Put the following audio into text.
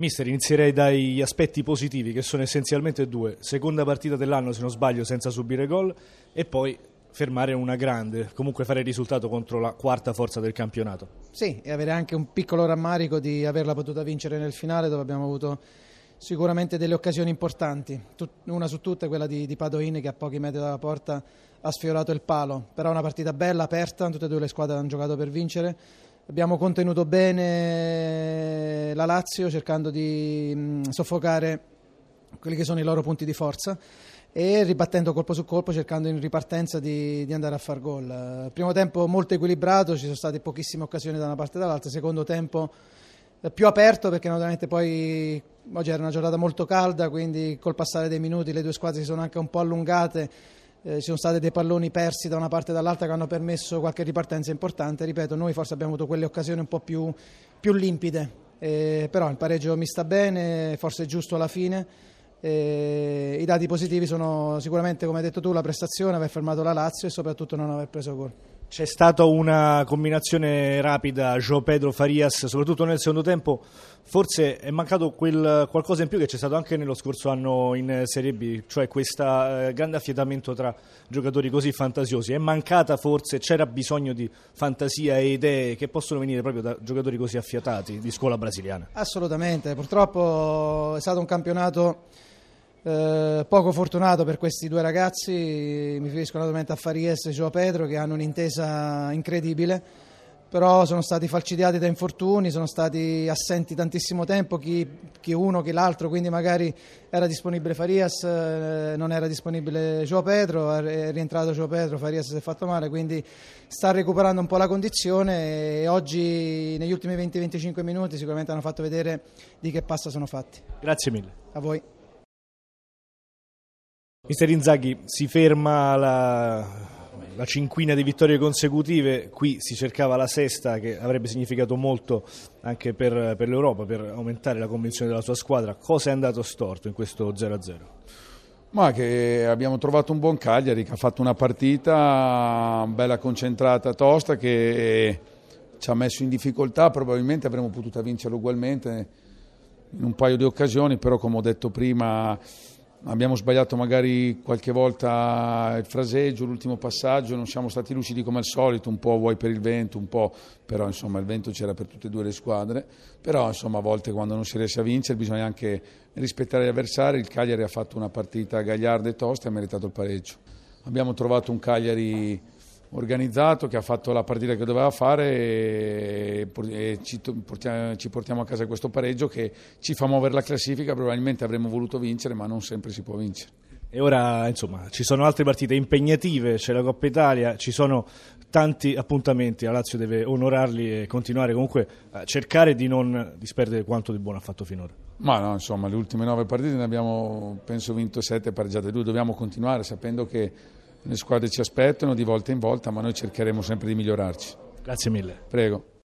Mister, inizierei dagli aspetti positivi che sono essenzialmente due. Seconda partita dell'anno, se non sbaglio, senza subire gol e poi fermare una grande, comunque fare il risultato contro la quarta forza del campionato. Sì, e avere anche un piccolo rammarico di averla potuta vincere nel finale dove abbiamo avuto sicuramente delle occasioni importanti. Una su tutte quella di, di Padoin che a pochi metri dalla porta ha sfiorato il palo, però una partita bella, aperta, tutte e due le squadre hanno giocato per vincere. Abbiamo contenuto bene la Lazio cercando di mm, soffocare quelli che sono i loro punti di forza e ribattendo colpo su colpo cercando in ripartenza di, di andare a far gol. Primo tempo molto equilibrato, ci sono state pochissime occasioni da una parte e dall'altra, secondo tempo eh, più aperto perché naturalmente poi oggi era una giornata molto calda, quindi col passare dei minuti le due squadre si sono anche un po' allungate eh, ci sono stati dei palloni persi da una parte e dall'altra che hanno permesso qualche ripartenza importante. Ripeto, noi forse abbiamo avuto quelle occasioni un po' più, più limpide, eh, però il pareggio mi sta bene, forse è giusto alla fine. Eh, I dati positivi sono sicuramente, come hai detto tu, la prestazione, aver fermato la Lazio e soprattutto non aver preso gol. C'è stata una combinazione rapida, Joe Pedro Farias, soprattutto nel secondo tempo. Forse è mancato quel qualcosa in più che c'è stato anche nello scorso anno in Serie B, cioè questo eh, grande affietamento tra giocatori così fantasiosi. È mancata forse, c'era bisogno di fantasia e idee che possono venire proprio da giocatori così affiatati di scuola brasiliana? Assolutamente, purtroppo è stato un campionato eh, poco fortunato per questi due ragazzi, mi riferisco naturalmente a Faries e Gio Pedro che hanno un'intesa incredibile, però sono stati falcidiati da infortuni, sono stati assenti tantissimo tempo, chi, chi uno, chi l'altro, quindi magari era disponibile Farias, eh, non era disponibile Gio Pedro, è rientrato Gio Pedro, Farias si è fatto male, quindi sta recuperando un po' la condizione e oggi negli ultimi 20-25 minuti sicuramente hanno fatto vedere di che passa sono fatti. Grazie mille. A voi. Mister Inzaghi si ferma la, la, cinquina di vittorie consecutive, qui si cercava la sesta che avrebbe significato molto anche per, per l'Europa, per aumentare la convinzione della sua squadra. Cosa è andato storto in questo 0-0? Ma che abbiamo trovato un buon Cagliari che ha fatto una partita bella concentrata, tosta, che ci ha messo in difficoltà, probabilmente avremmo potuto vincere ugualmente in un paio di occasioni, però come ho detto prima Abbiamo sbagliato magari qualche volta il fraseggio, l'ultimo passaggio, non siamo stati lucidi come al solito, un po' vuoi per il vento, un po', però insomma il vento c'era per tutte e due le squadre, però insomma a volte quando non si riesce a vincere bisogna anche rispettare gli avversari, il Cagliari ha fatto una partita gagliarda e tosta e ha meritato il pareggio. Abbiamo trovato un Cagliari organizzato che ha fatto la partita che doveva fare e, e ci, portiamo, ci, portiamo, a casa questo pareggio che ci fa muovere la classifica, probabilmente avremmo voluto vincere ma non sempre si può vincere. E ora insomma ci sono altre partite impegnative, c'è la Coppa Italia, ci sono tanti appuntamenti, la Lazio deve onorarli e continuare comunque a cercare di non disperdere quanto di buono ha fatto finora. Ma no, insomma le ultime nove partite ne abbiamo penso vinto sette, pareggiate due, dobbiamo continuare sapendo che le squadre ci aspettano di volta in volta, ma noi cercheremo sempre di migliorarci. Grazie mille. Prego.